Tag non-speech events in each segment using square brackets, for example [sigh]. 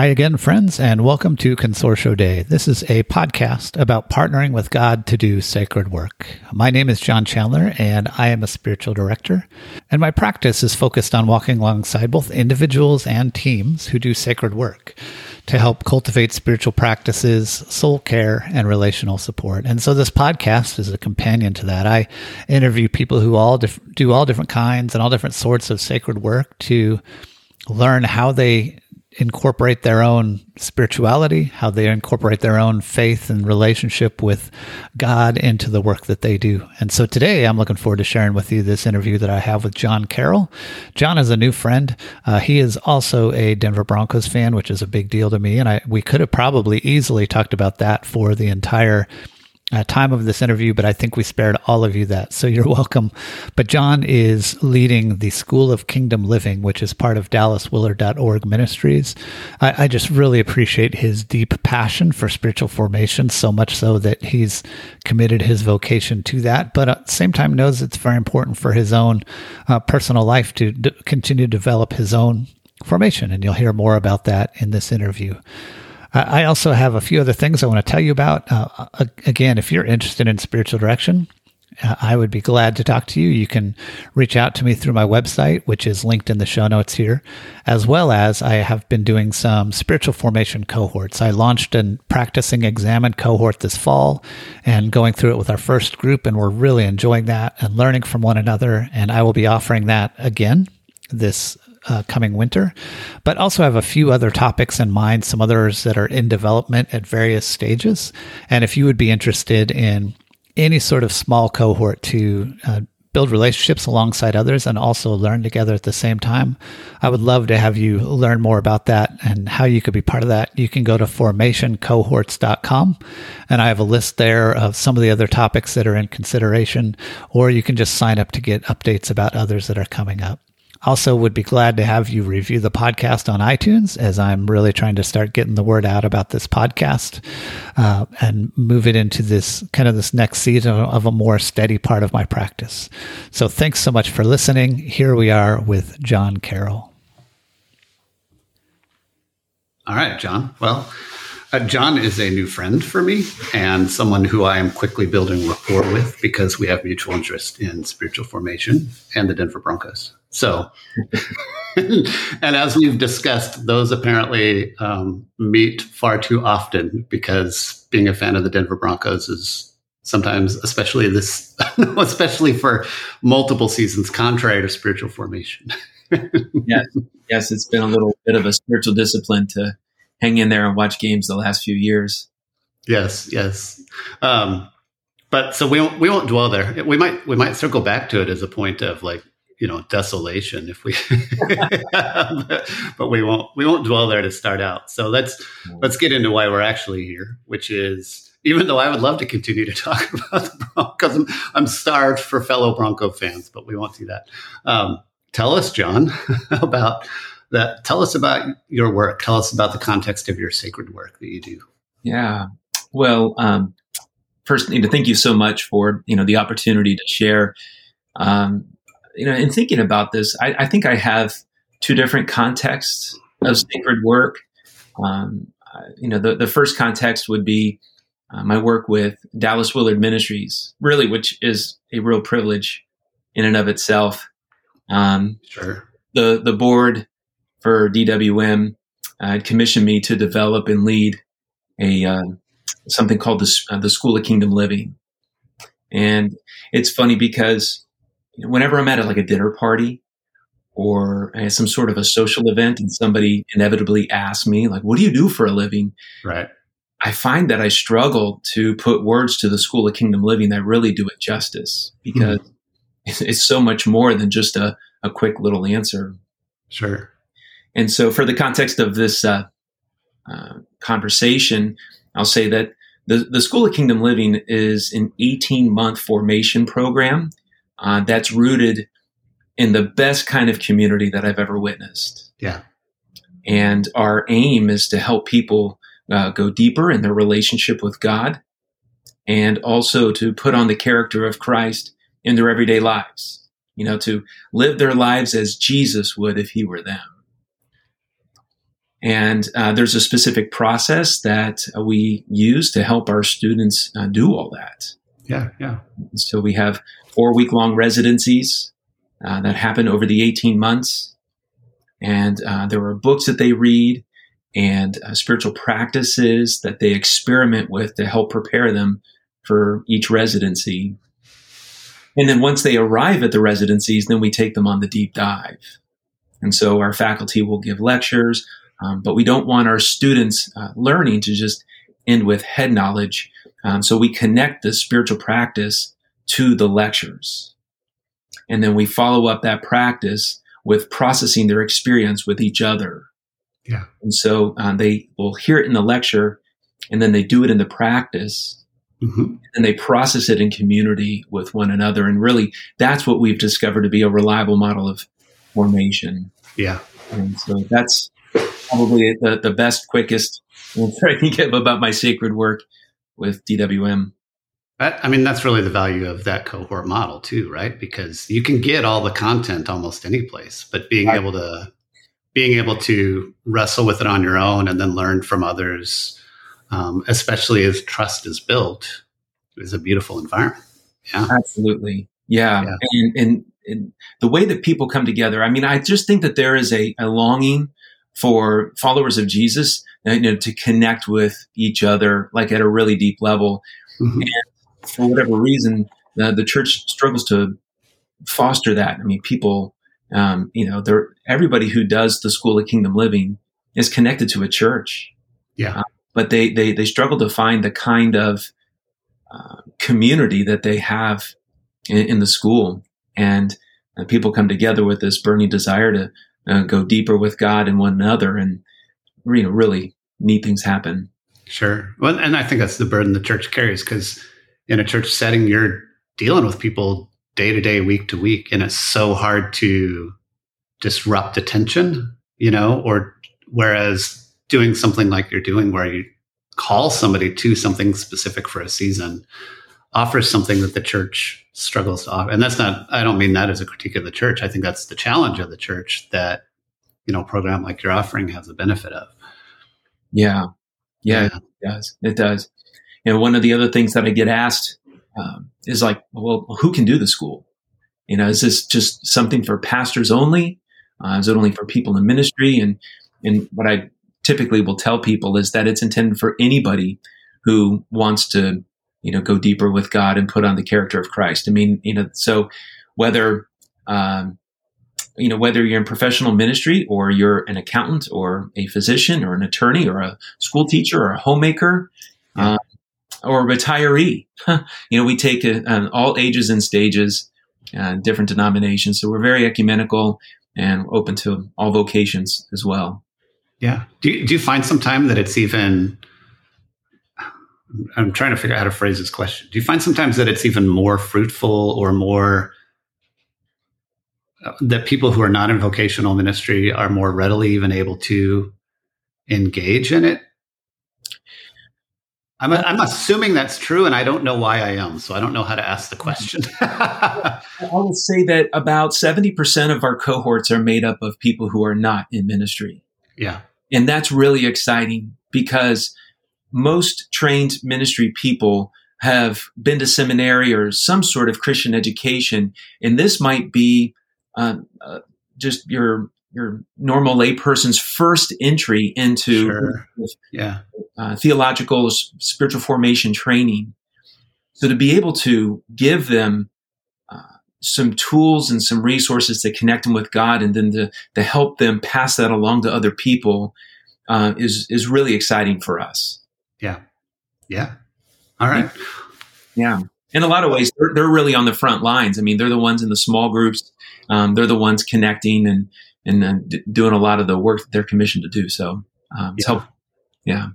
Hi again, friends, and welcome to Consortio Dei. This is a podcast about partnering with God to do sacred work. My name is John Chandler, and I am a spiritual director. And my practice is focused on walking alongside both individuals and teams who do sacred work to help cultivate spiritual practices, soul care, and relational support. And so this podcast is a companion to that. I interview people who all do all different kinds and all different sorts of sacred work to learn how they incorporate their own spirituality, how they incorporate their own faith and relationship with God into the work that they do. And so today I'm looking forward to sharing with you this interview that I have with John Carroll. John is a new friend. Uh, he is also a Denver Broncos fan, which is a big deal to me. And I, we could have probably easily talked about that for the entire uh, time of this interview, but I think we spared all of you that. So you're [laughs] welcome. But John is leading the School of Kingdom Living, which is part of DallasWillard.org Ministries. I, I just really appreciate his deep passion for spiritual formation, so much so that he's committed his vocation to that, but at the same time knows it's very important for his own uh, personal life to d- continue to develop his own formation. And you'll hear more about that in this interview. I also have a few other things I want to tell you about. Uh, again, if you're interested in spiritual direction, uh, I would be glad to talk to you. You can reach out to me through my website, which is linked in the show notes here, as well as I have been doing some spiritual formation cohorts. I launched a practicing Examen cohort this fall and going through it with our first group, and we're really enjoying that and learning from one another. And I will be offering that again this uh, coming winter, but also have a few other topics in mind, some others that are in development at various stages. And if you would be interested in any sort of small cohort to uh, build relationships alongside others and also learn together at the same time. I would love to have you learn more about that and how you could be part of that. You can go to formationcohorts.com and I have a list there of some of the other topics that are in consideration, or you can just sign up to get updates about others that are coming up. Also, would be glad to have you review the podcast on iTunes as I'm really trying to start getting the word out about this podcast uh, and move it into this kind of this next season of a more steady part of my practice. So, thanks so much for listening. Here we are with John Carroll. All right, John. Well, uh, John is a new friend for me and someone who I am quickly building rapport with because we have mutual interest in spiritual formation and the Denver Broncos. So, [laughs] and as we've discussed, those apparently um, meet far too often because being a fan of the Denver Broncos is sometimes, especially this, [laughs] especially for multiple seasons, contrary to spiritual formation. [laughs] yes, yes, it's been a little bit of a spiritual discipline to hang in there and watch games the last few years. Yes, yes. Um, but so we won't, we won't dwell there. We might we might circle back to it as a point of like you know desolation if we [laughs] but we won't we won't dwell there to start out. So let's let's get into why we're actually here which is even though i would love to continue to [laughs] talk about the broncos i'm, I'm starved for fellow bronco fans but we won't do that. Um, tell us john [laughs] about that tell us about your work. Tell us about the context of your sacred work that you do. Yeah. Well um, first need to thank you so much for you know the opportunity to share um, you know, in thinking about this, I, I think I have two different contexts of sacred work. Um, you know, the, the first context would be uh, my work with Dallas Willard Ministries, really, which is a real privilege in and of itself. Um, sure. The the board for DWM uh, commissioned me to develop and lead a uh, something called the uh, the School of Kingdom Living, and it's funny because whenever I'm at like a dinner party or some sort of a social event and somebody inevitably asks me like what do you do for a living? Right. I find that i struggle to put words to the school of kingdom living that really do it justice because mm-hmm. it's, it's, so much more than just a, a quick little answer. Sure. And so for the context of this uh, uh, conversation i'll say that the, the school of kingdom living is an 18 month formation program uh, that's rooted in the best kind of community that I've ever witnessed. Yeah. And our aim is to help people uh, go deeper in their relationship with God and also to put on the character of Christ in their everyday lives, you know, to live their lives as Jesus would if he were them. And uh, there's a specific process that we use to help our students uh, do all that. Yeah, yeah. So we have four week long residencies uh, that happen over the 18 months. And uh, there are books that they read and uh, spiritual practices that they experiment with to help prepare them for each residency. And then once they arrive at the residencies, then we take them on the deep dive. And so our faculty will give lectures, um, but we don't want our students uh, learning to just end with head knowledge. Um, so we connect the spiritual practice to the lectures. And then we follow up that practice with processing their experience with each other. Yeah. And so uh, they will hear it in the lecture and then they do it in the practice Mm-hmm. and they process it in community with one another. And really, that's what we've discovered to be a reliable model of formation. Yeah. And so that's probably the, the best, quickest answer I can give about my sacred work with DWM. That, I mean, that's really the value of that cohort model too, right? Because you can get all the content almost any place, but being Right. able to being able to wrestle with it on your own and then learn from others, um, especially as trust is built, is a beautiful environment. Yeah. Absolutely. Yeah. Yeah. And, and, and the way that people come together, I mean, I just think that there is a, a longing for followers of Jesus uh, you know, to connect with each other, like at a really deep level. Mhm. For whatever reason, the, the church struggles to foster that. I mean, people, um, you know, they're, everybody who does the School of Kingdom Living is connected to a church Yeah. but they they they struggle to find the kind of uh, community that they have in, in the school, and uh, people come together with this burning desire to uh, go deeper with God and one another, and you know, really neat things happen. Sure. Well, and I think that's the burden the church carries because in a church setting, you're dealing with people day to day, week to week, and it's so hard to disrupt attention, you know, or whereas doing something like you're doing where you call somebody to something specific for a season offers something that the church struggles to offer. And that's not, I don't mean that as a critique of the church. I think that's the challenge of the church that, you know, a program like you're offering has the benefit of. Yeah, yeah, it does. It does. And one of the other things that I get asked um, is like, well, who can do the school? You know, is this just something for pastors only? Uh, is it only for people in ministry? And and what I typically will tell people is that it's intended for anybody who wants to, you know, go deeper with God and put on the character of Christ. I mean, you know, so whether um, you know whether you're in professional ministry or you're an accountant or a physician or an attorney or a school teacher or a homemaker Yeah. uh, or a retiree [laughs] you know we take uh um, all ages and stages uh, different denominations so we're very ecumenical and open to all vocations as well Yeah. Do you, do you find sometime that it's even? I'm trying to figure out how to phrase this question. Do you find sometimes that it's even more fruitful or more uh, that people who are not in vocational ministry are more readily even able to engage in it? I'm, I'm assuming that's true, and I don't know why I am, so I don't know how to ask the question. I will say that about 70% of our cohorts are made up of people who are not in ministry. yeah, And that's really exciting because most trained ministry people have been to seminary or some sort of Christian education. And this might be um, uh, just your your normal layperson's first entry into Sure. yeah, uh, theological spiritual formation training. So to be able to give them uh, some tools and some resources to connect them with God, and then to, to help them pass that along to other people, uh, is is really exciting for us. Yeah, yeah. All right. Yeah, in a lot of ways, they're, they're really on the front lines. I mean, they're the ones in the small groups. Um, they're the ones connecting and and uh, d- doing a lot of the work that they're commissioned to do. So um, it's Yeah. help. Yeah.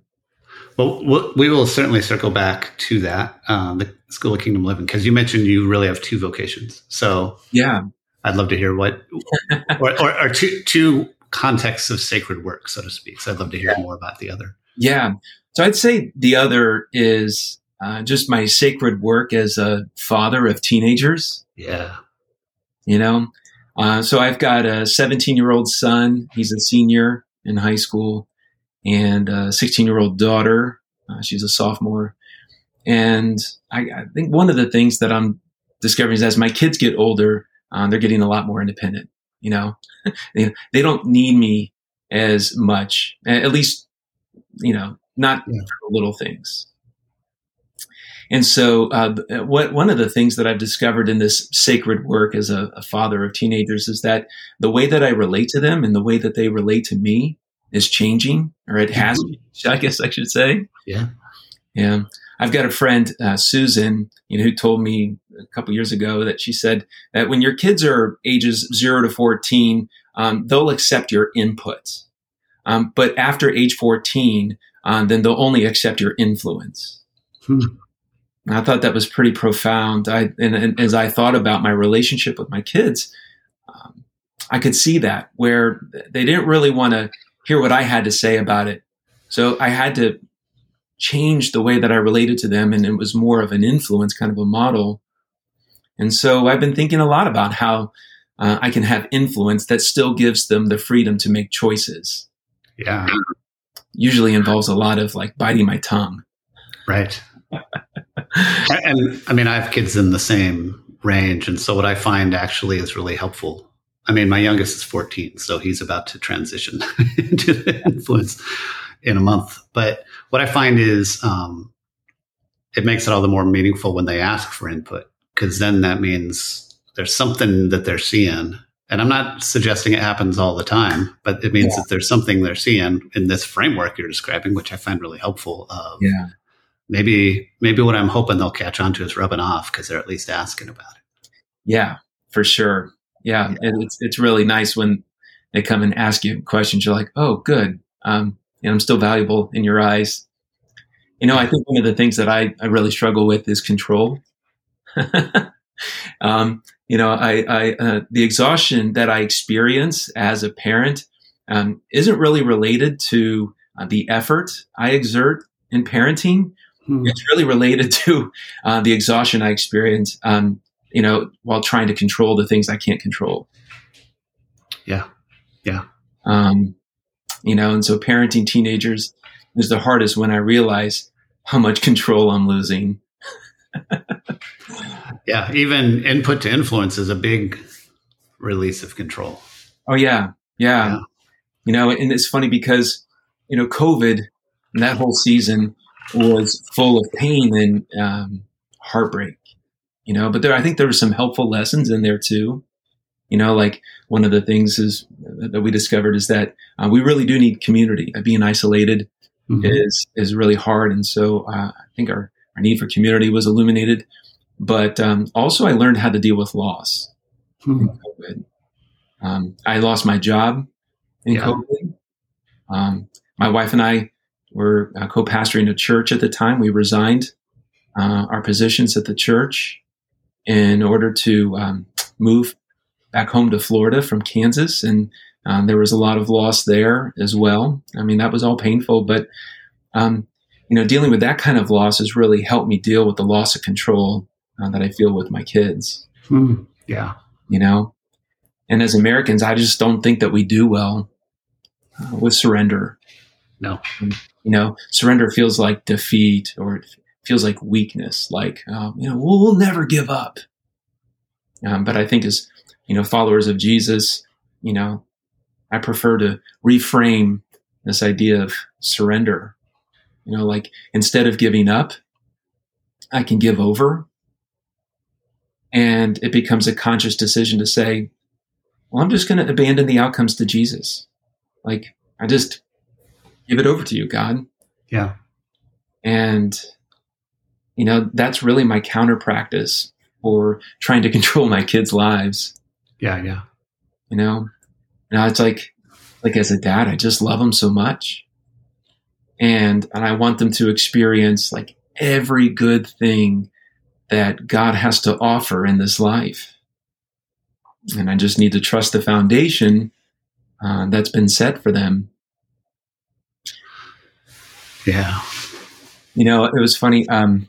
Well, we'll- we will certainly circle back to that, um, the School of Kingdom Living, because you mentioned you really have two vocations. So Yeah. I'd love to hear what, [laughs] or, or, or two, two contexts of sacred work, so to speak. So I'd love to hear more about the other. Yeah. So I'd say the other is uh, just my sacred work as a father of teenagers, Yeah. you know? Uh, so I've got a 17 year old son. He's a senior in high school. and a 16 year old daughter. Uh, she's a sophomore. And I, I, think one of the things that I'm discovering is as my kids get older, um, they're getting a lot more independent. You know, [laughs] they, they don't need me as much, at least, you know, not yeah. little things. And so, uh, uh, what, one of the things that I've discovered in this sacred work as a, a, father of teenagers is that the way that I relate to them and the way that they relate to me is changing, or it has, mm-hmm. I guess I should say. Yeah. Yeah. I've got a friend, uh, Susan, you know, who told me a couple years ago that she said that when your kids are ages zero to 14, um, they'll accept your input. Um, but after age 14, um, then they'll only accept your influence. Hmm. I thought that was pretty profound. I and, and, as I thought about my relationship with my kids, um, I could see that where they didn't really want to hear what I had to say about it. So I had to change the way that I related to them, and it was more of an influence, kind of a model. And so I've been thinking a lot about how uh, I can have influence that still gives them the freedom to make choices. Yeah. Usually involves a lot of like biting my tongue. Right. [laughs] and I mean, I have kids in the same range. And so what I find actually is really helpful. I mean, my youngest is 14, so he's about to transition [laughs] into the influence in a month. But what I find is um, it makes it all the more meaningful when they ask for input, because then that means there's something that they're seeing. And I'm not suggesting it happens all the time, but it means yeah. that there's something they're seeing in this framework you're describing, which I find really helpful. Of, yeah maybe maybe what I'm hoping they'll catch on to is rubbing off because they're at least asking about it. Yeah, for sure. Yeah, yeah. it's it's really nice when they come and ask you questions. You're like, oh, good. Um, and I'm still valuable in your eyes. You know, I think one of the things that I, I really struggle with is control. [laughs] um, you know, I, I uh, the exhaustion that I experience as a parent um, isn't really related to uh, the effort I exert in parenting, Hmm. It's really related [laughs] to uh, the exhaustion I experience, um, you know, while trying to control the things I can't control. Yeah, yeah. Um, you know, and so parenting teenagers is the hardest when I realize how much [laughs] control I'm losing. [laughs] yeah, even input to influence is a big release of control. Oh yeah, yeah. yeah. You know, and it's funny because you know COVID and that whole season was full of pain and um, heartbreak, you know. But there, I think there were some helpful lessons in there too. You know, like one of the things is that we discovered is that uh, we really do need community. being isolated mm-hmm. is is really hard, and so uh, I think our our need for community was illuminated. But um, also, I learned how to deal with loss in COVID. Um, I lost my job in yeah. COVID. Um, my wife and I were uh, co-pastoring a church at the time. We resigned uh, our positions at the church in order to um, move back home to Florida from Kansas, and um, there was a lot of loss there as well. I mean, that was all painful, but um, you know, dealing with that kind of loss has really helped me deal with the loss of control uh, that I feel with my kids. Hmm. Yeah, you know, and as Americans, I just don't think that we do well uh, with surrender. No. You know, surrender feels like defeat or it feels like weakness, like, um, you know, we'll, we'll, never give up. Um, but I think as, you know, followers of Jesus, you know, I prefer to reframe this idea of surrender. You know, like instead of giving up, I can give over. And it becomes a conscious decision to say, well, I'm just going to abandon the outcomes to Jesus. Like, I just, give it over to you, God. Yeah. And, you know, that's really my counter practice for trying to [laughs] control my kids' lives. Yeah, yeah. You know, now it's like, like as a dad, I just love them so much. And, and I want them to experience like every good thing that God has to offer in this life. And I just need to trust the foundation uh, that's been set for them yeah. You know, it was funny. Um,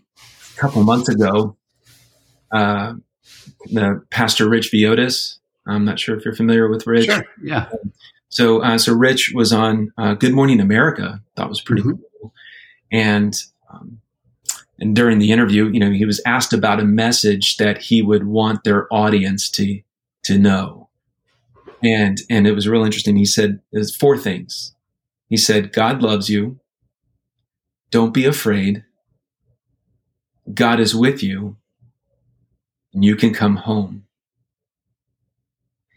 a couple months ago, uh, the pastor Rich Villodas. I'm not sure if you're familiar with Rich. Sure. Yeah. So, uh, so Rich was on uh, Good Morning America. That was pretty mm-hmm. cool. And um, and during the interview, you know, he was asked about a message that he would want their audience to to know. And and it was real interesting. He said there's four things. He said, God loves you. Don't be afraid. God is with you. And you can come home.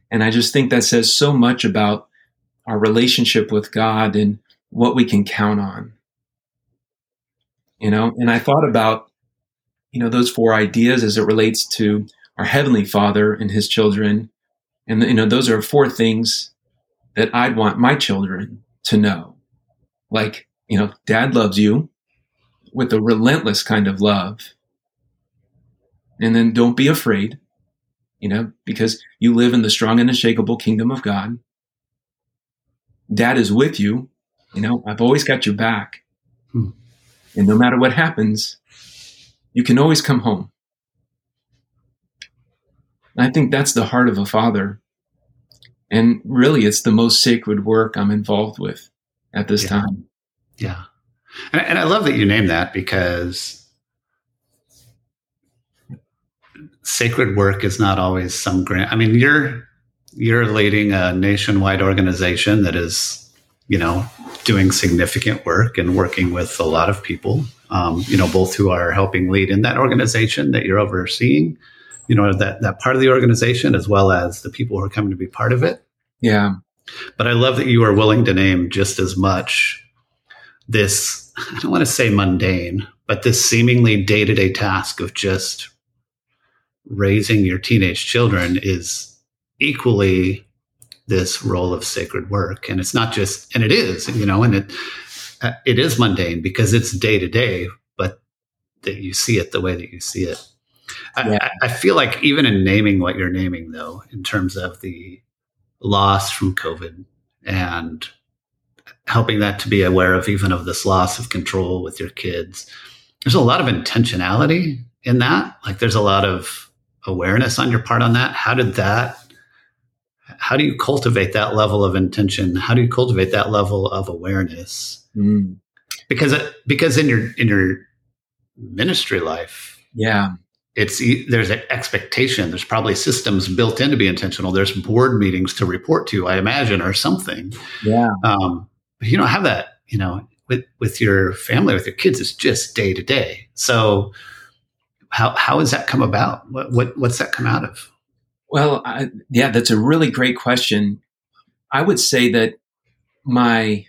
And I just think that says so much about our relationship with God and what we can count on you know? And i thought about you know those four ideas as it relates to our heavenly father and his children. And you know those are four things that i'd want my children to know. Like you know dad loves you with a relentless kind of love. And then don't be afraid you know because you live in the strong and unshakable kingdom of god. Dad is with you. You know i've always got your back. Hmm. And no matter what happens, you can always come home. I think that's the heart of a father. And really, it's the most sacred work I'm involved with at this yeah. time. Yeah. And, and I love that you name that because sacred work is not always some grant. I mean, you're you're leading a nationwide organization that is you know, doing significant work and working with a lot of people, um, you know, both who are helping lead in that organization that you're overseeing, you know, that, that part of the organization, as well as the people who are coming to be part of it. Yeah. But I love that you are willing to name just as much this, I don't want to say mundane, but this seemingly day to day task of just raising your teenage children is equally this role of sacred work. And it's not just and it is you know and it uh, it is mundane because it's day to day but that you see it the way that you see it. Yeah. I, I, feel like even in naming what you're naming though in terms of the loss from covid and helping that to be aware of even of this loss of control with your kids there's a lot of intentionality in that. Like there's a lot of awareness on your part on that. How did that how do you cultivate that level of intention? How do you cultivate that level of awareness? Mm. Because because in your in your ministry life, yeah, it's there's an expectation. There's probably systems built in to be intentional. There's board meetings to report to, I imagine, or something. Yeah. Um, but you don't have that, you know, with with your family, with your kids. It's just day to day. So how how has that come about? What, what what's that come out of? Well, I, yeah, that's a really great question. I would say that my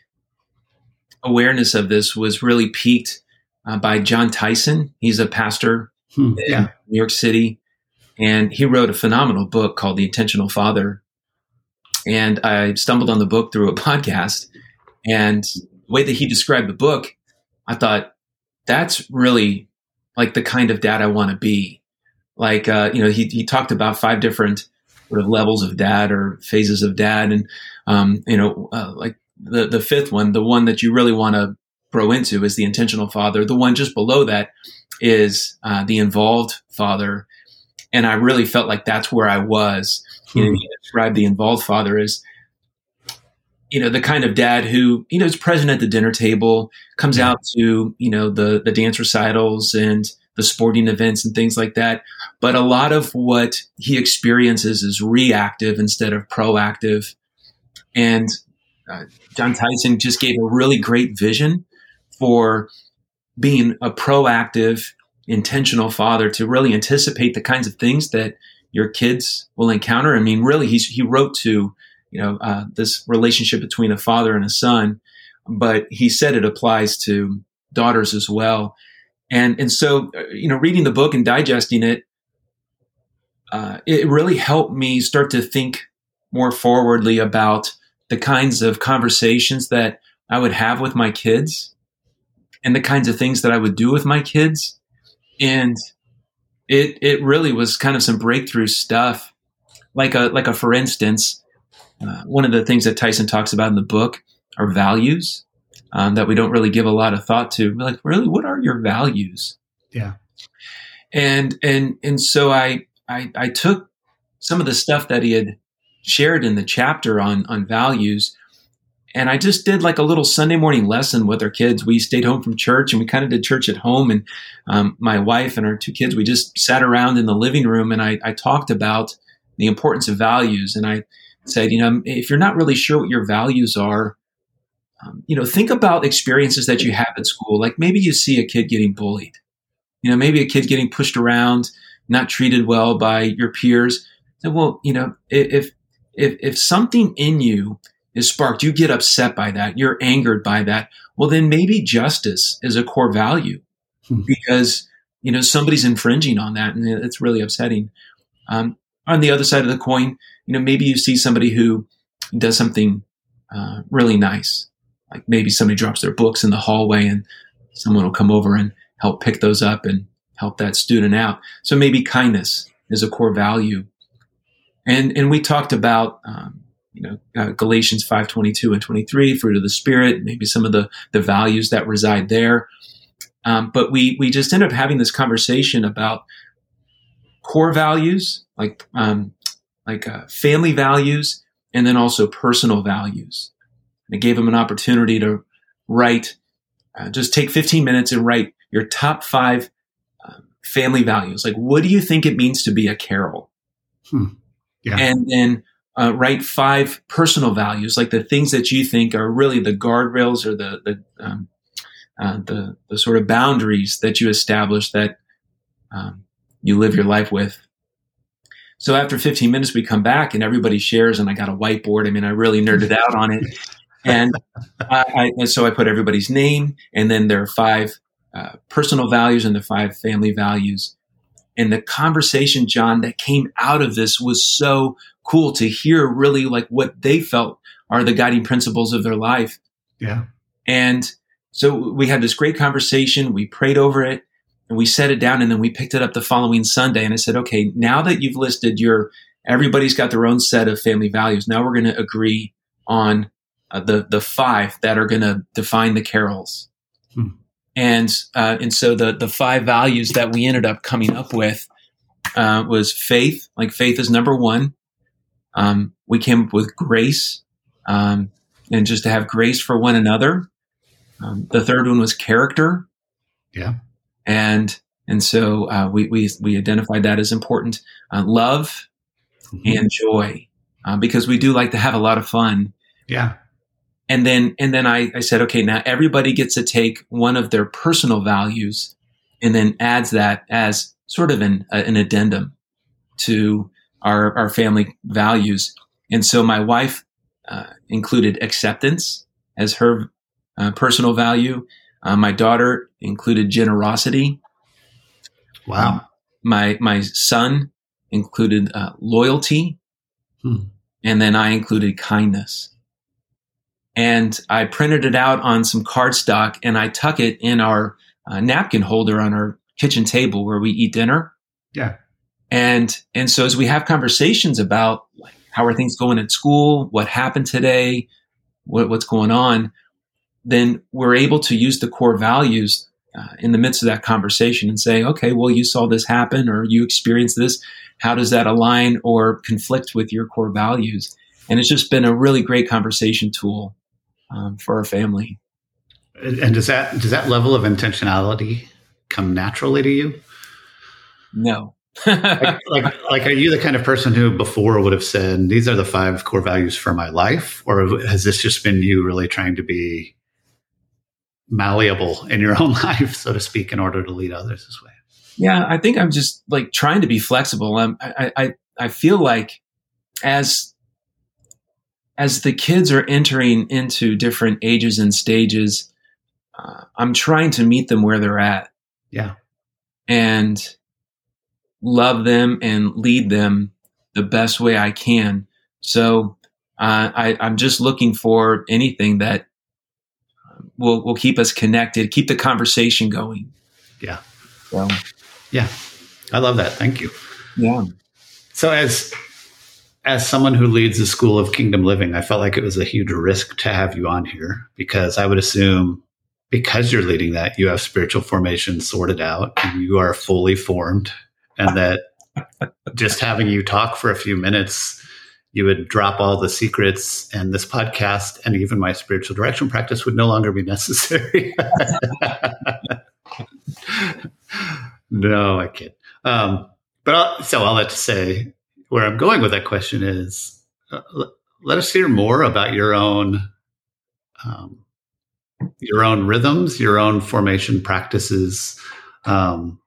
awareness of this was really peaked uh, by Jon Tyson. He's a pastor hmm, in yeah. New York City, and he wrote a phenomenal book called The Intentional Father. And I stumbled on the book through a [laughs] podcast, and the way that he described the book, I thought that's really like the kind of dad I want to be like uh, you know he, he talked about five different sort of levels of dad or phases of dad. And um, you know uh, like the the fifth one the one that you really want to grow into is the intentional father. The one just below that is uh, the involved father. And i really felt like that's where i was. You know, he described the involved father as you know the kind of dad who you know is present at the dinner table comes out to you know the the dance recitals and the sporting events and things like that. But a lot of what he experiences is reactive instead of proactive. And uh, Jon Tyson just gave a really great vision for being a proactive, intentional father to really anticipate the kinds of things that your kids will encounter. I mean, really, he's, he wrote to, you know, uh, this relationship between a father and a son, but he said it applies to daughters as well. And, and so, uh, you know, reading the book and digesting it, uh, it really helped me start to think more forwardly about the kinds of conversations that I would have with my kids and the kinds of things that I would do with my kids. And it, it really was kind of some breakthrough stuff. Like a, like a, for instance, uh, one of the things that Tyson talks about in the book are values um, that we don't really give a lot of thought to. We're like, really, what are your values? Yeah. And and and so I I, I took some of the stuff that he had shared in the chapter on on values. And I just did like a little Sunday morning lesson with our kids. We stayed home from church and we kind of did church at home. And um, my wife and our two kids, we just sat around in the living room and I, I talked about the importance of values. And I said, you know, if you're not really sure what your values are, um, you know, think about experiences that you have at school. Like maybe you see a kid getting bullied, you know, maybe a kid getting pushed around, not treated well by your peers. So, well, you know, if if if something in you is sparked, you get upset by that, you're angered by that. Well, then maybe justice is a core value hmm. because you know somebody's infringing on that, and it's really upsetting. Um, on the other side of the coin, you know, maybe you see somebody who does something uh, really nice, like maybe somebody drops their books in the hallway, and someone will come over and help pick those up and help that student out. So maybe kindness is a core value and and we talked about um, you know uh, Galatians five twenty two and twenty three, fruit of the spirit, maybe some of the the values that reside there. Um, but we we just ended up having this conversation about core values like um, like uh, family values and then also personal values. And it gave them an opportunity to write, uh, just take 15 minutes and write your top five uh, family values. Like, what do you think it means to be a Carroll? Hmm yeah. and then uh, write five personal values, like the things that you think are really the guardrails or the the um, uh, the, the sort of boundaries that you establish that um, you live your life with. So after 15 minutes, we come back and everybody shares, and I got a whiteboard. I mean, I really nerded out on it, [laughs] and, I, I, so I put everybody's name and then their five uh, personal values and the five family values, and the conversation, John, that came out of this was so cool to hear really like what they felt are the guiding principles of their life. Yeah. And so we had this great conversation. We prayed over it and we set it down and then we picked it up the following Sunday. And I said, okay, now that you've listed your, everybody's got their own set of family values. Now we're going to agree on uh, the, the five that are going to define the Carrolls. Hmm. And uh, and so the the five values that we ended up coming up with uh, was faith. Like faith is number one. Um, we came up with grace, um, and just to have grace for one another. Um, the third one was character. Yeah. And and so uh, we, we we identified that as important. Uh, love mm-hmm. and joy, uh, because we do like to have a lot of fun. Yeah and then and then I, I said okay now everybody gets to take one of their personal values and then adds that as sort of an, an addendum to our, our family values. And so my wife uh, included acceptance as her uh, personal value. Uh, my daughter included generosity. Wow. Um, my my son included uh, loyalty. Hmm. and then i included kindness and I printed it out on some cardstock and I tuck it in our uh, napkin holder on our kitchen table where we eat dinner. Yeah. And and so as we have conversations about like how are things going at school, what happened today, what, what's going on, then we're able to use the core values uh, in the midst of that conversation and say, okay, well, you saw this happen or you experienced this. How does that align or conflict with your core values? And it's just been a really great conversation tool um, for our family. And does that does that level of intentionality come naturally to you? No. like, [laughs] like, like, are you the kind of person who before would have said, these are the five core values for my life? Or has this just been you really trying to be malleable in your [laughs] own life, so to speak, in order to lead others this way? Yeah, I think I'm just like trying to be flexible. I'm, I, I, I feel like as as the kids are entering into different ages and stages, uh, I'm trying to meet them where they're at. Yeah. And love them and lead them the best way I can. So uh, I, I'm just looking for anything that will will keep us connected, keep the conversation going. Yeah. So, yeah. I love that. Thank you. Yeah. So as as someone who leads the school of kingdom living, I felt like it was a huge risk to have you on here because I would assume because you're leading that, you have spiritual formation sorted out and you are fully formed, and that [laughs] just having you talk for a few minutes you would drop all the secrets and this podcast and even my spiritual direction practice would no longer be necessary. [laughs] no, I kid. Um, but I'll, so all that to say, where I'm going with that question is, uh, let us hear more about your own, um, your own rhythms, your own formation practices um,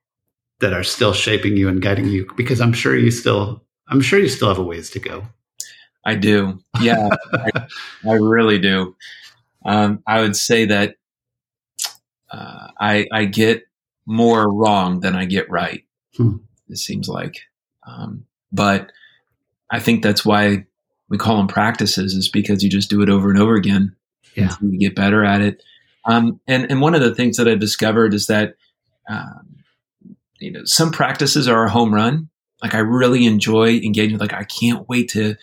that are still shaping you and guiding you. Because I'm sure you still, I'm sure you still have a ways to go. I do. Yeah, I, [laughs] I, really do. Um, I would say that uh, I, I get more wrong than I get right. Hmm. It seems like, um, but I think that's why we call them practices, is because you just do it over and over again. Yeah, you get better at it. Um, and and one of the things that I've discovered is that um, you know some practices are a home run. Like I really enjoy engaging. Like I can't wait to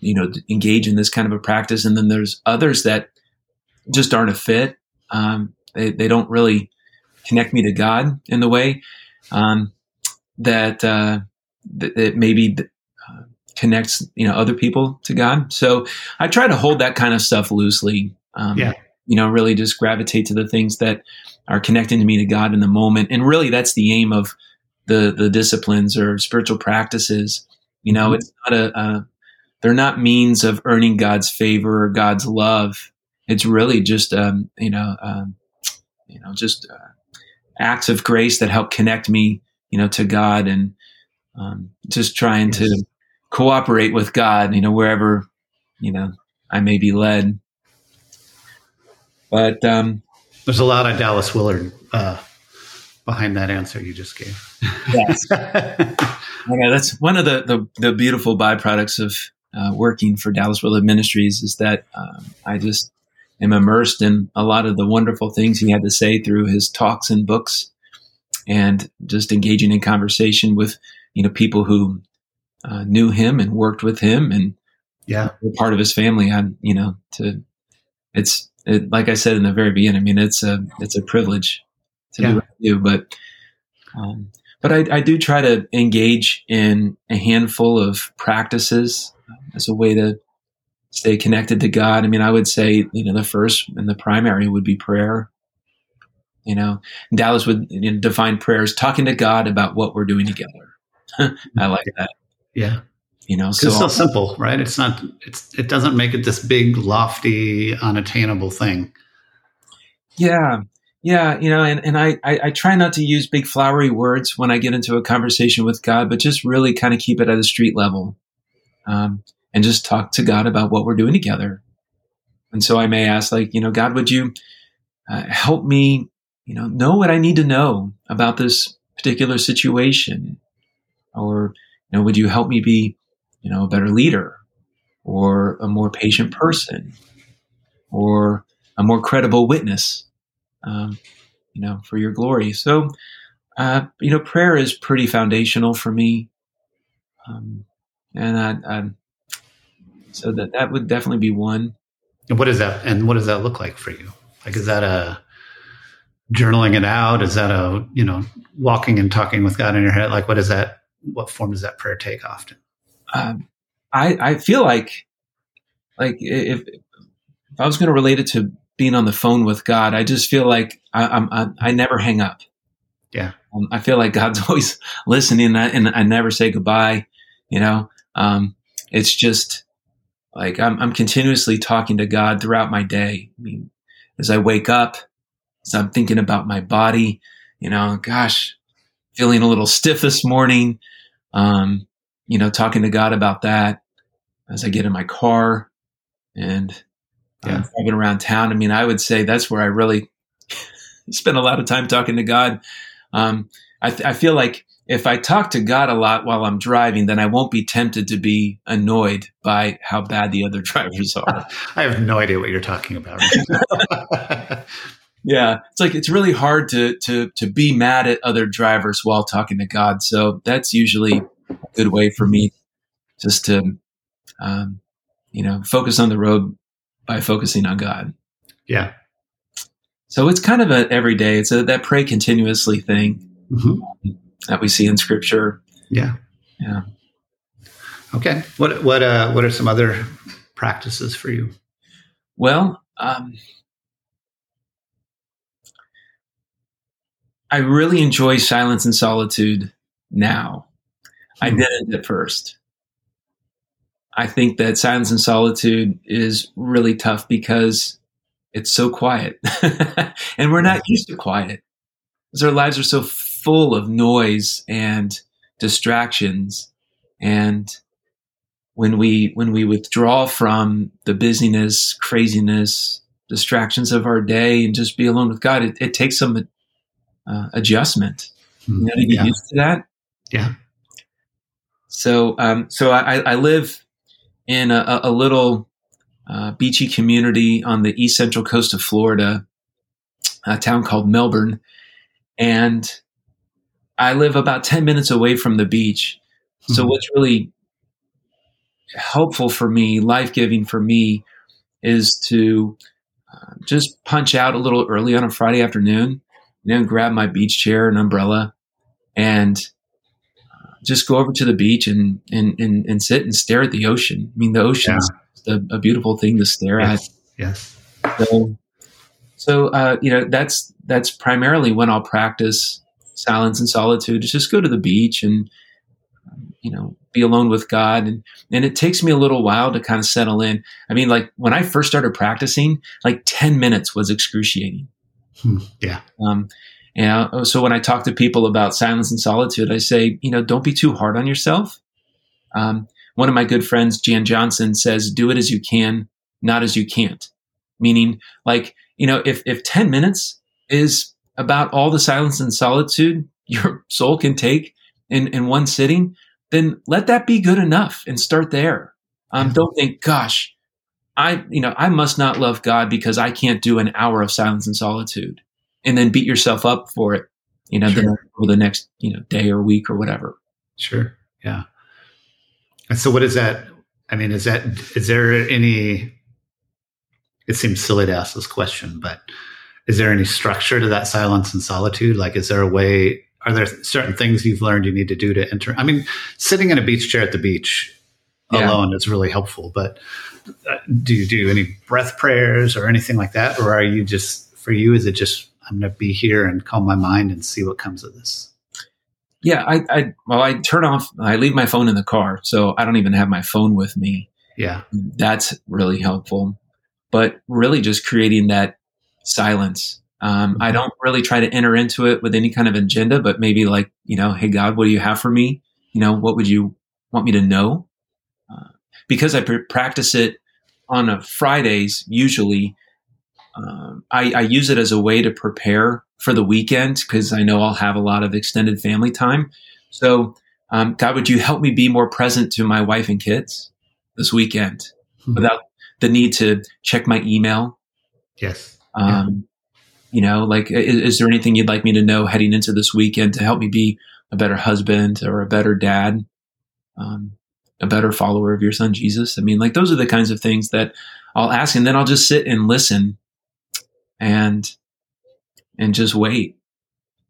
you know engage in this kind of a practice and then there's others that just aren't a fit um, they, they don't really connect me to god in the way um, that, uh, that, maybe uh, connects you know other people to god so i try to hold that kind of stuff loosely um, yeah you know really just gravitate to the things that are connecting to me to god in the moment and really that's the aim of the the disciplines or spiritual practices you know mm-hmm. it's not a, a they're not means of earning God's favor or God's love. It's really just, um, you know, um, you know, just uh, acts of grace that help connect me, you know, to God and um, just trying yes. to cooperate with God, you know, wherever, you know, I may be led. But um, there's a lot of Dallas Willard uh, behind that answer you just gave. yes. [laughs] yeah, that's one of the, the, the beautiful byproducts of uh, working for Dallas Willard Ministries is that um, I just am immersed in a lot of the wonderful things he had to say through his talks and books, and just engaging in conversation with you know people who uh, knew him and worked with him and yeah were part of his family. And you know to it's it, like I said in the very beginning. I mean it's a it's a privilege to yeah. do what I do, but. Um, but I, I, do try to engage in a handful of practices as a way to stay connected to God. I mean, I would say, you know, the first and the primary would be prayer. You know, Dallas would you know, define prayer as talking to God about what we're doing together. [laughs] I like that. Yeah. You know, so it's so simple, right? It's not, it's, it doesn't make it this big, lofty, unattainable thing. Yeah. Yeah. You know, and, and I, I, I try not to use big flowery words when I get into a conversation with God, but just really kind of keep it at a street level um, and just talk to God about what we're doing together. And so I may ask, like, you know, God, would you uh, help me, you know, know what I need to know about this particular situation? Or, you know, would you help me be, you know, a better leader or a more patient person or a more credible witness, um, you know, for your glory? So, uh, you know, prayer is pretty foundational for me. Um, and I, I, so that that would definitely be one. And what is that? And what does that look like for you? Like, is that a journaling it out? Is that a you know walking and talking with God in your head? Like, what is that? What form does that prayer take often? Um, I I feel like like if if I was going to relate it to being on the phone with God, I just feel like I, I'm I, I never hang up. Yeah, um, I feel like God's [laughs] always listening, and I, and I never say goodbye. You know, um, it's just like I'm, I'm continuously talking to God throughout my day. I mean, as I wake up, as I'm thinking about my body, you know, gosh, feeling a little stiff this morning. Um, you know, talking to God about that as I get in my car and yeah. um, driving around town. I mean, I would say that's where I really [laughs] spend a lot of time talking to God. Um, I, th- I feel like if I talk to God a lot while I'm driving, then I won't be tempted to be annoyed by how bad the other [laughs] drivers are. [laughs] I have no idea what you're talking about. Yeah, it's like it's really hard to to to be mad at other drivers while talking to God. So that's usually a good way for me just to um, you know focus on the road by focusing on God. Yeah. So it's kind of a everyday. It's a that pray continuously thing. Mm-hmm that we see in scripture. Yeah. Yeah. Okay. What what uh what are some other practices for you? Well, um, I really enjoy silence and solitude now. I Hmm. didn't at first. I think that silence and solitude is really tough because it's so quiet. [laughs] and we're not used to quiet. Because our lives are so full of noise and distractions. And when we when we withdraw from the busyness, craziness, distractions of our day and just be alone with God, it, it takes some uh, adjustment. You know, to get Yeah. used to that. Yeah. So, um, so I, I live in a, a little uh, beachy community on the east central coast of Florida, a town called Melbourne, and I live about ten minutes away from the beach. So, Mhm. what's really helpful for me, life giving for me, is to uh, just punch out a little early on a Friday afternoon, you know, grab my beach chair and umbrella, and just go over to the beach and, and, and, and sit and stare at the ocean. I mean, the ocean is a, a beautiful thing to stare Yes. Yes. at. So, so uh, you know, that's that's primarily when I'll practice silence and solitude. Is just go to the beach and you know be alone with God. And and it takes me a little while to kind of settle in. I mean, like when I first started practicing, like ten minutes was excruciating. Hmm. Yeah. Um, you know, so when I talk to people about silence and solitude, I say, you know, don't be too hard on yourself. Um, one of my good friends, Jan Johnson, says, "Do it as you can, not as you can't." Meaning, like, you know, if if ten minutes is about all the silence and solitude [laughs] your soul can take in in one sitting, then let that be good enough and start there. Um, Yeah. Don't think, "Gosh, I, you know, I must not love God because I can't do an hour of silence and solitude." and then beat yourself up for it, you know, Sure. the, over the next, you know, day or week or whatever. Sure. Yeah. And so, what is that? I mean, is that is there any? It seems silly to ask this question, but is there any structure to that silence and solitude? Like, is there a way? Are there certain things you've learned you need to do to enter? I mean, sitting in a beach chair at the beach Yeah. alone is really helpful, but uh, do you do any breath prayers or anything like that, or are you just for you? Is it just I'm going to be here and calm my mind and see what comes of this? Yeah, I, I, well, I turn off, I leave my phone in the car, so I don't even have my phone with me. Yeah. That's really helpful. But really just creating that silence. Um, I don't really try to enter into it with any kind of agenda, but maybe like, you know, hey, God, what do you have for me? You know, what would you want me to know? Because I pr- practice it on a Fridays, usually, um, I, I use it as a way to prepare for the weekend because I know I'll have a lot of extended family time. So, um, God, would you help me be more present to my wife and kids this weekend Mhm. without the need to check my email? Yes. Um, You know, like, is, is there anything you'd like me to know heading into this weekend to help me be a better husband or a better dad, um, a better follower of your son Jesus? I mean, like, those are the kinds of things that I'll ask, and then I'll just sit and listen and and just wait.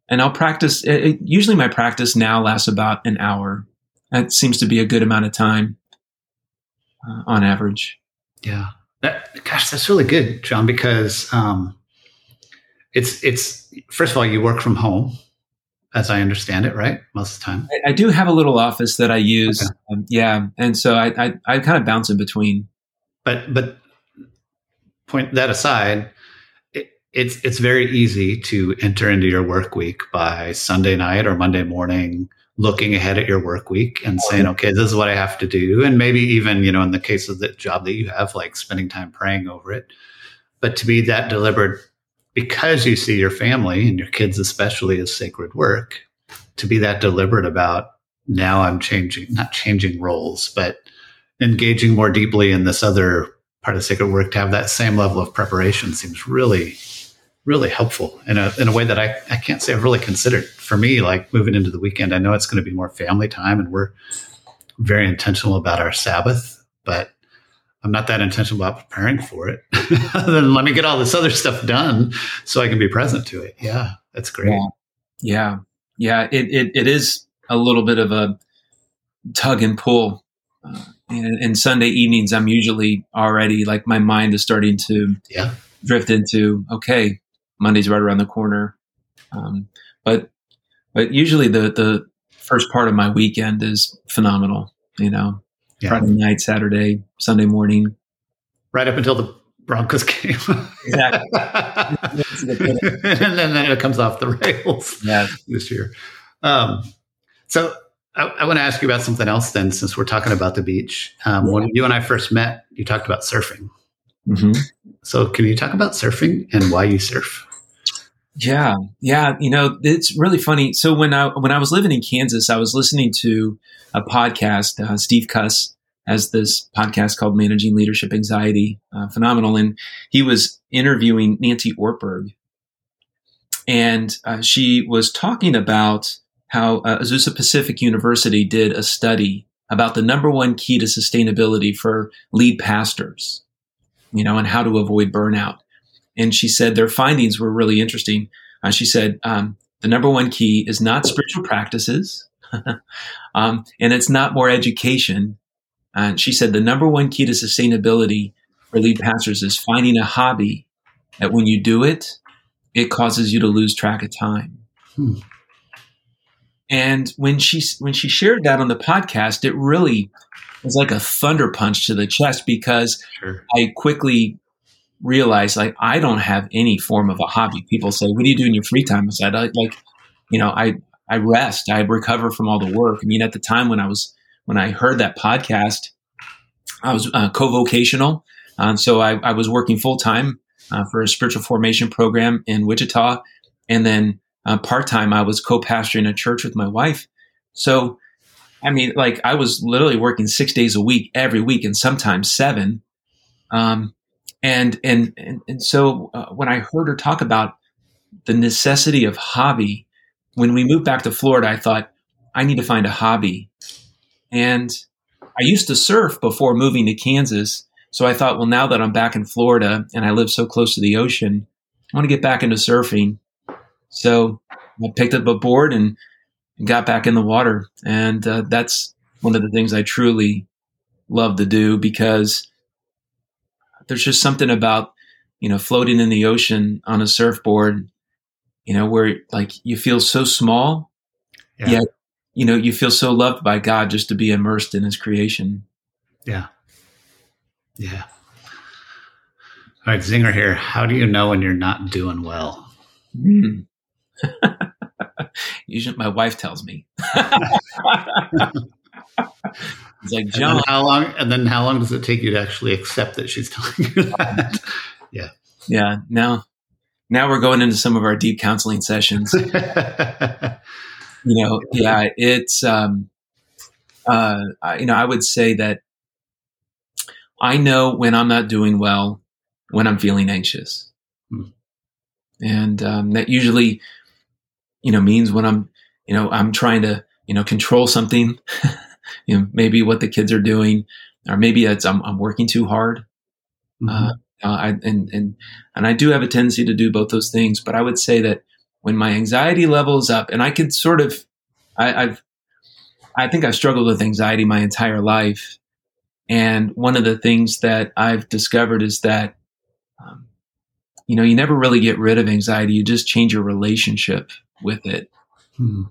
And I'll practice. It, it- usually, my practice now lasts about an hour. That seems to be a good amount of time uh, on average. Yeah. That, gosh, that's really good, John, because um, it's it's first of all, you work from home, as I understand it, right? Most of the time. I, I do have a little office that I use. Okay. Um, yeah, and so I, I I kind of bounce in between. But but point that aside, it, it's it's very easy to enter into your work week by Sunday night or Monday morning, looking ahead at your work week and saying, okay, this is what I have to do, and maybe even you know in the case of the job that you have, like spending time praying over it. But to be that deliberate, because you see your family and your kids especially as sacred work, to be that deliberate about now I'm changing, not changing roles, but engaging more deeply in this other part of sacred work to have that same level of preparation seems really really helpful in a, in a way that I, I can't say I've really considered. For me like moving into the weekend I know it's going to be more family time and we're very intentional about our Sabbath but I'm not that intentional about preparing for it [laughs] then let me get all this other stuff done so I can be present to it yeah that's great Yeah. Yeah, yeah. It, it it is a little bit of a tug and pull uh, and, and, Sunday evenings, I'm usually already like my mind is starting to yeah. drift into okay, Monday's right around the corner. Um, but but usually the the first part of my weekend is phenomenal. You know, yeah. Friday night, Saturday, Sunday morning, right up until the Broncos game. exactly. [laughs] and then, then it comes off the rails yeah. this year. Um, so I, I, want to ask you about something else then, since we're talking about the beach. Um, yeah. When you and I first met, you talked about surfing. Mm-hmm. So can you talk about surfing and why you surf? Yeah, yeah. You know, it's really funny. So when I when I was living in Kansas, I was listening to a podcast. Uh, Steve Cuss has this podcast called Managing Leadership Anxiety, uh, phenomenal, and he was interviewing Nancy Ortberg, and uh, she was talking about how uh, Azusa Pacific University did a study about the number one key to sustainability for lead pastors, you know, and how to avoid burnout. And she said their findings were really interesting. Uh, she said um, the number one key is not spiritual practices, [laughs] um, and it's not more education. And she said the number one key to sustainability for lead pastors is finding a hobby that when you do it, it causes you to lose track of time. Hmm. And when she when she shared that on the podcast, it really was like a thunder punch to the chest because sure. I quickly realized like I don't have any form of a hobby. People say, "What do you do in your free time?" I said, I, "Like, you know, I I rest. I recover from all the work." I mean, at the time when I was when I heard that podcast, I was uh, co-vocational, uh, so I, I was working full time uh, for a spiritual formation program in Wichita, and then uh, part time, I was co pastoring a church with my wife. So, I mean, like I was literally working six days a week, every week, and sometimes seven. Um, and, and, and, and so uh, when I heard her talk about the necessity of hobby, when we moved back to Florida, I thought, I need to find a hobby. And I used to surf before moving to Kansas. So I thought, well, now that I'm back in Florida and I live so close to the ocean, I want to get back into surfing. So I picked up a board and got back in the water. And uh, that's one of the things I truly love to do because there's just something about, you know, floating in the ocean on a surfboard, you know, where like you feel so small, yeah. yet, you know, you feel so loved by God just to be immersed in his creation. Yeah. Yeah. All right, Zinger here. How do you know when you're not doing well? Mm. [laughs] Usually, my wife tells me. [laughs] [laughs] It's like John. how long? And then how long does it take you to actually accept that she's [laughs] telling you that? yeah. Yeah. Now, now we're going into some of our deep counseling sessions. [laughs] you know, yeah, it's, um, uh, I, you know, I would say that I know when I'm not doing well, when I'm feeling anxious. Hmm. And um, that usually you know, means when I'm, you know, I'm trying to, you know, control something, [laughs] you know, maybe what the kids are doing, or maybe it's I'm, I'm working too hard. Mm-hmm. Uh, uh, I, and and and I do have a tendency to do both those things, but I would say that when my anxiety level is up, and I could sort of, I, I've, I think I've struggled with anxiety my entire life, and one of the things that I've discovered is that, um, you know, you never really get rid of anxiety; you just change your relationship with it. Hmm.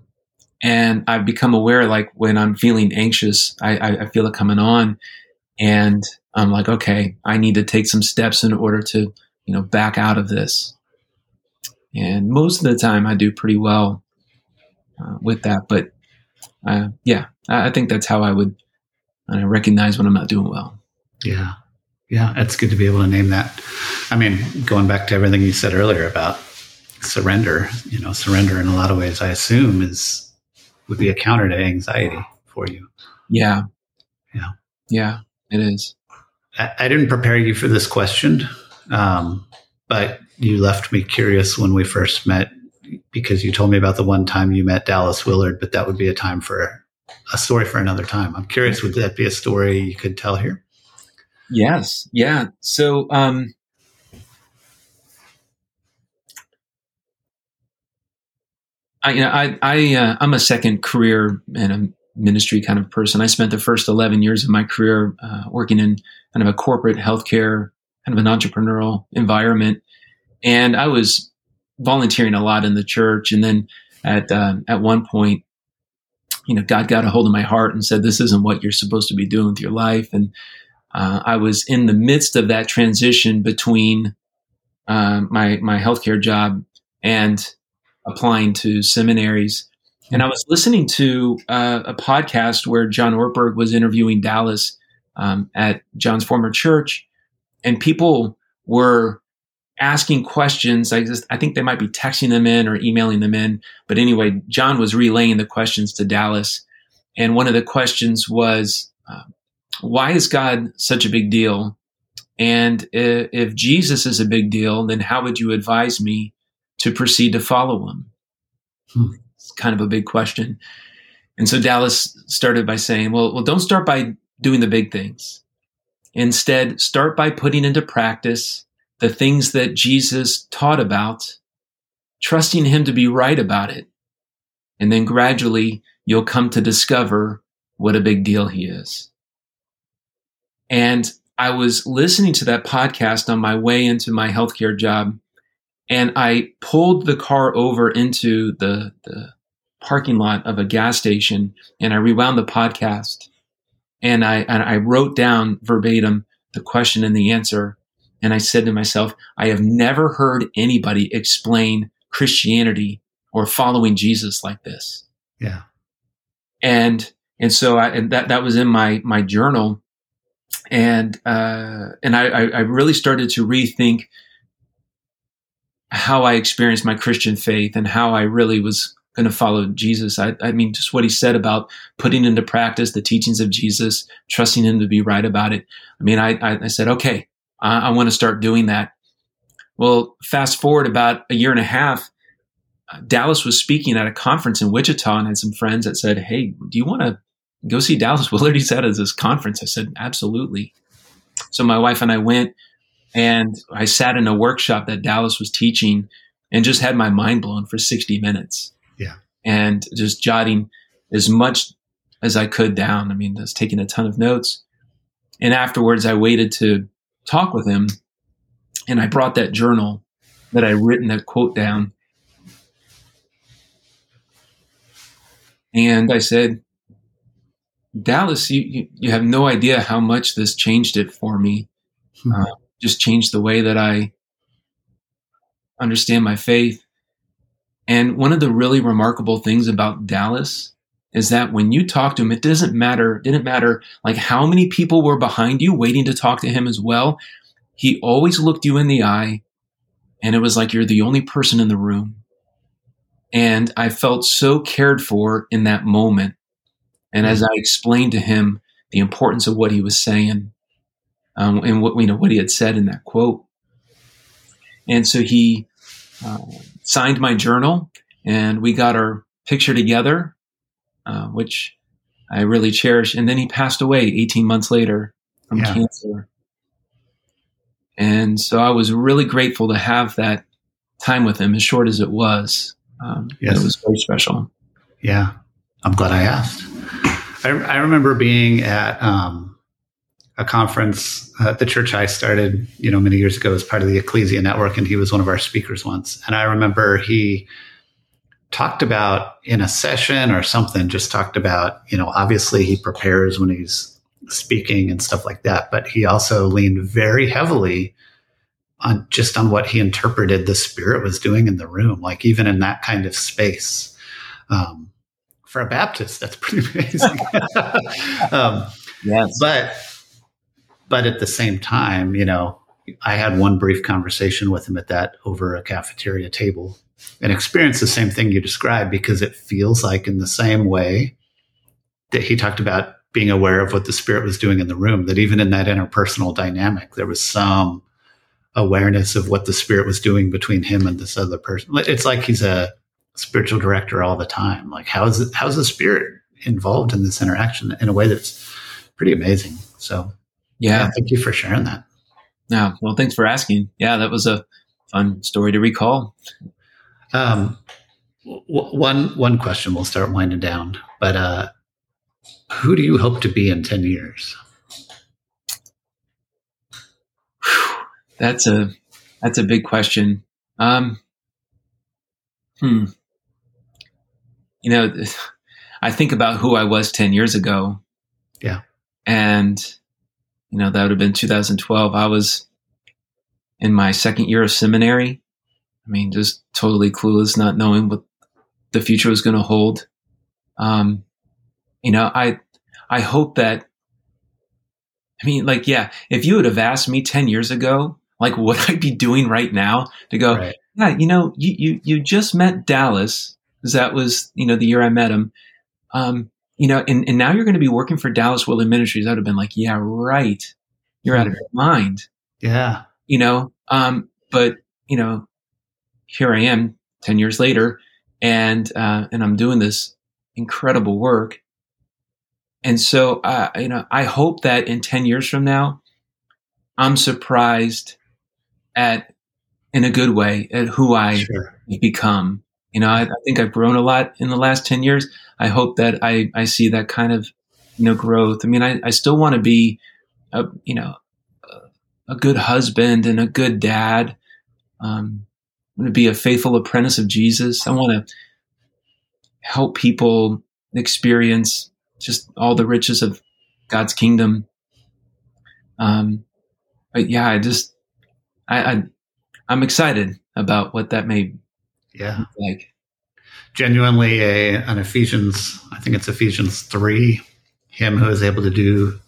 And I've become aware, like when I'm feeling anxious, I, I, I feel it coming on, and I'm like, okay, I need to take some steps in order to, you know, back out of this. And most of the time, I do pretty well uh, with that. But uh, yeah, I, I, think that's how I would uh, recognize when I'm not doing well. Yeah, yeah, it's good to be able to name that. I mean, going back to everything you said earlier about surrender. You know, surrender in a lot of ways, I assume, is would be a counter to anxiety for you. Yeah. Yeah. Yeah, it is. I, I didn't prepare you for this question, um, but you left me curious when we first met because you told me about the one time you met Dallas Willard, but that would be a time for a story for another time. I'm curious, would that be a story you could tell here? Yes. Yeah. So, um, I, you know, I, I, uh, I'm a second career and a ministry kind of person. I spent the first 11 years of my career uh, working in kind of a corporate healthcare, kind of an entrepreneurial environment. And I was volunteering a lot in the church. And then at, uh, at one point, you know, God got a hold of my heart and said, this isn't what you're supposed to be doing with your life. And uh, I was in the midst of that transition between uh, my, my healthcare job and applying to seminaries. And I was listening to uh, a podcast where John Ortberg was interviewing Dallas um, at John's former church, and people were asking questions. I just I think they might be texting them in or emailing them in. But anyway, John was relaying the questions to Dallas, and one of the questions was, uh, "Why is God such a big deal?" And if, if Jesus is a big deal, then how would you advise me to proceed to follow him? Hmm kind of a big question. And so Dallas started by saying, well, well, don't start by doing the big things. Instead, start by putting into practice the things that Jesus taught about, trusting him to be right about it. And then gradually you'll come to discover what a big deal he is. And I was listening to that podcast on my way into my healthcare job and I pulled the car over into the, the parking lot of a gas station and I rewound the podcast and I, and I wrote down verbatim the question and the answer. And I said to myself, I have never heard anybody explain Christianity or following Jesus like this. Yeah. And, and so I, and that, that was in my, my journal. And, uh, and I, I really started to rethink how I experienced my Christian faith and how I really was going to follow Jesus. I, I, mean, just what he said about putting into practice the teachings of Jesus, trusting him to be right about it. I mean, I, I, said, okay, I, I want to start doing that. Well, fast forward about a year and a half, uh, Dallas was speaking at a conference in Wichita and had some friends that said, Hey, do you want to go see Dallas [laughs] Willard? He's at this conference. I said, absolutely. So my wife and I went and I sat in a workshop that Dallas was teaching and just had my mind blown for 60 minutes Yeah. and just jotting as much as I could down. I mean, I was taking a ton of notes. And afterwards, I waited to talk with him. And I brought that journal that I written that quote down. And I said, Dallas, you, you, you have no idea how much this changed it for me. Uh, just changed the way that I understand my faith. And one of the really remarkable things about Dallas is that when you talk to him, it doesn't matter, didn't matter like how many people were behind you waiting to talk to him as well. He always looked you in the eye and it was like you're the only person in the room. And I felt so cared for in that moment. And as I explained to him the importance of what he was saying, um, and what you know what he had said in that quote, and so he uh, signed my journal and we got our picture together, uh, which I really cherish. And then he passed away 18 months later from yeah. cancer. And so I was really grateful to have that time with him, as short as it was. Um, yes. It was very special. Yeah. I'm glad I asked. I, I remember being at um, a conference at the church I started, you know, many years ago as part of the Ecclesia Network, and he was one of our speakers once. And I remember he talked about in a session or something, just talked about, you know, obviously he prepares when he's speaking and stuff like that, but he also leaned very heavily on just on what he interpreted the spirit was doing in the room, like even in that kind of space. Um, for a Baptist, that's pretty [laughs] amazing. [laughs] um, yes. But but at the same time, you know, I had one brief conversation with him at that over a cafeteria table and experienced the same thing you described because it feels like in the same way that he talked about being aware of what the spirit was doing in the room, that even in that interpersonal dynamic, there was some awareness of what the spirit was doing between him and this other person. It's like he's a spiritual director all the time. Like how is it, how's the spirit involved in this interaction in a way that's pretty amazing. So yeah. yeah. Thank you for sharing that. Yeah. Well, thanks for asking. Yeah, that was a fun story to recall. Um, w- one one question. We'll start winding down, but uh, Who do you hope to be in 10 years? That's a that's a big question. Um, hmm. You know, [sighs] I think about who I was 10 years ago. Yeah. And, you know, that would have been 2012. I was in my second year of seminary. I mean, just totally clueless, not knowing what the future was going to hold. Um, you know, I, I hope that, I mean, like, yeah, if you would have asked me 10 years ago, like what [laughs] I'd be doing right now to go, right. yeah, you know, you, you, you just met Dallas because that was, you know, the year I met him. Um, you know, and, and now you're going to be working for Dallas Willard Ministries. I'd have been like, yeah, right. You're out of your mind. Yeah. You know, um, but you know, here I am 10 years later and, uh, and I'm doing this incredible work. And so, uh, you know, I hope that in 10 years from now, I'm surprised at, in a good way, at who I sure. become. You know, I, I, think I've grown a lot in the last 10 years. I hope that I, I see that kind of, you know, growth. I mean, I, I still want to be, a, you know, a, good husband and a good dad. Um, I want to be a faithful apprentice of Jesus. I want to help people experience just all the riches of God's kingdom. Um, but yeah, I just, I, I, I'm excited about what that may yeah like. Genuinely a, an Ephesians, I think it's Ephesians 3, him who is able to do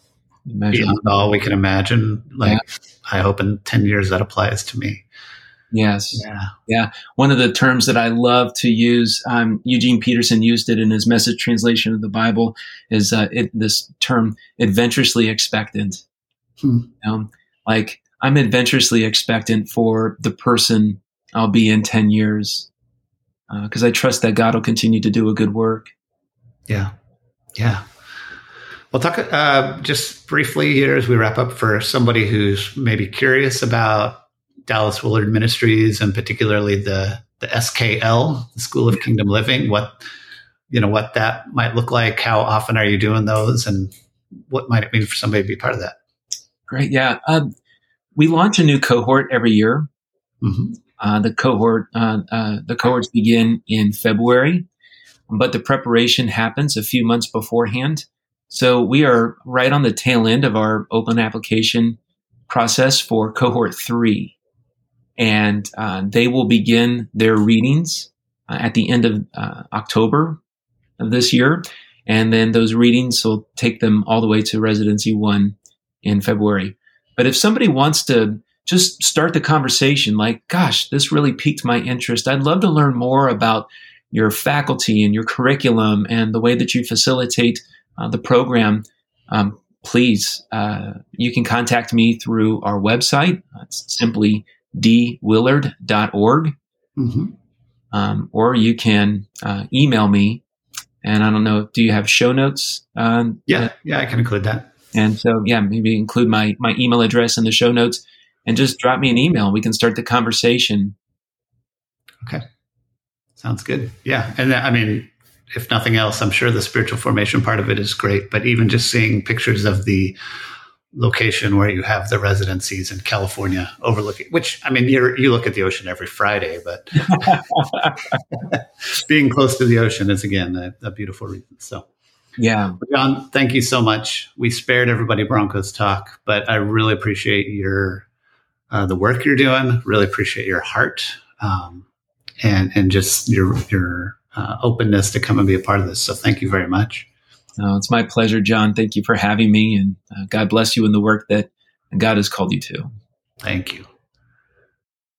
Imagine. beyond all we can imagine. Like, yeah. I hope in 10 years that applies to me. Yes. Yeah. Yeah. One of the terms that I love to use, um, Eugene Peterson used it in his message translation of the Bible, is uh, it, this term adventurously expectant. Hmm. Know, like I'm adventurously expectant for the person I'll be in 10 years because uh, I trust that God will continue to do a good work. Yeah. Yeah. Well, talk uh, just briefly here as we wrap up for somebody who's maybe curious about Dallas Willard Ministries and particularly the the SKL, the School of Kingdom Living. What you know, what that might look like. How often are you doing those, and what might it mean for somebody to be part of that? Great, yeah. Um, we launch a new cohort every year. Mm-hmm. Uh, the cohort uh, uh, the cohorts begin in February, but the preparation happens a few months beforehand. So we are right on the tail end of our open application process for cohort three, and uh, they will begin their readings uh, at the end of October of this year, and then those readings will take them all the way to residency one in February. But if somebody wants to just start the conversation like, gosh, this really piqued my interest. I'd love to learn more about your faculty and your curriculum and the way that you facilitate uh, the program. Um, please, uh, you can contact me through our website. It's simply dwillard.org. Mm-hmm. Um, or you can uh, email me. And I don't know, do you have show notes? Um, yeah, yeah, I can include that. And so, yeah, maybe include my, my email address in the show notes and just drop me an email. We can start the conversation. Okay. Sounds good. Yeah. And I mean, if nothing else, I'm sure the spiritual formation part of it is great, but even just seeing pictures of the location where you have the residencies in California overlooking, which I mean, you you look at the ocean every Friday, but [laughs] [laughs] being close to the ocean is again a, a beautiful reason. So, yeah. John, thank you so much. We spared everybody Broncos talk, but I really appreciate your uh, the work you're doing. Really appreciate your heart um, and and just your your uh, openness to come and be a part of this. So thank you very much. Oh, it's my pleasure, John. Thank you for having me, and uh, God bless you in the work that God has called you to. Thank you.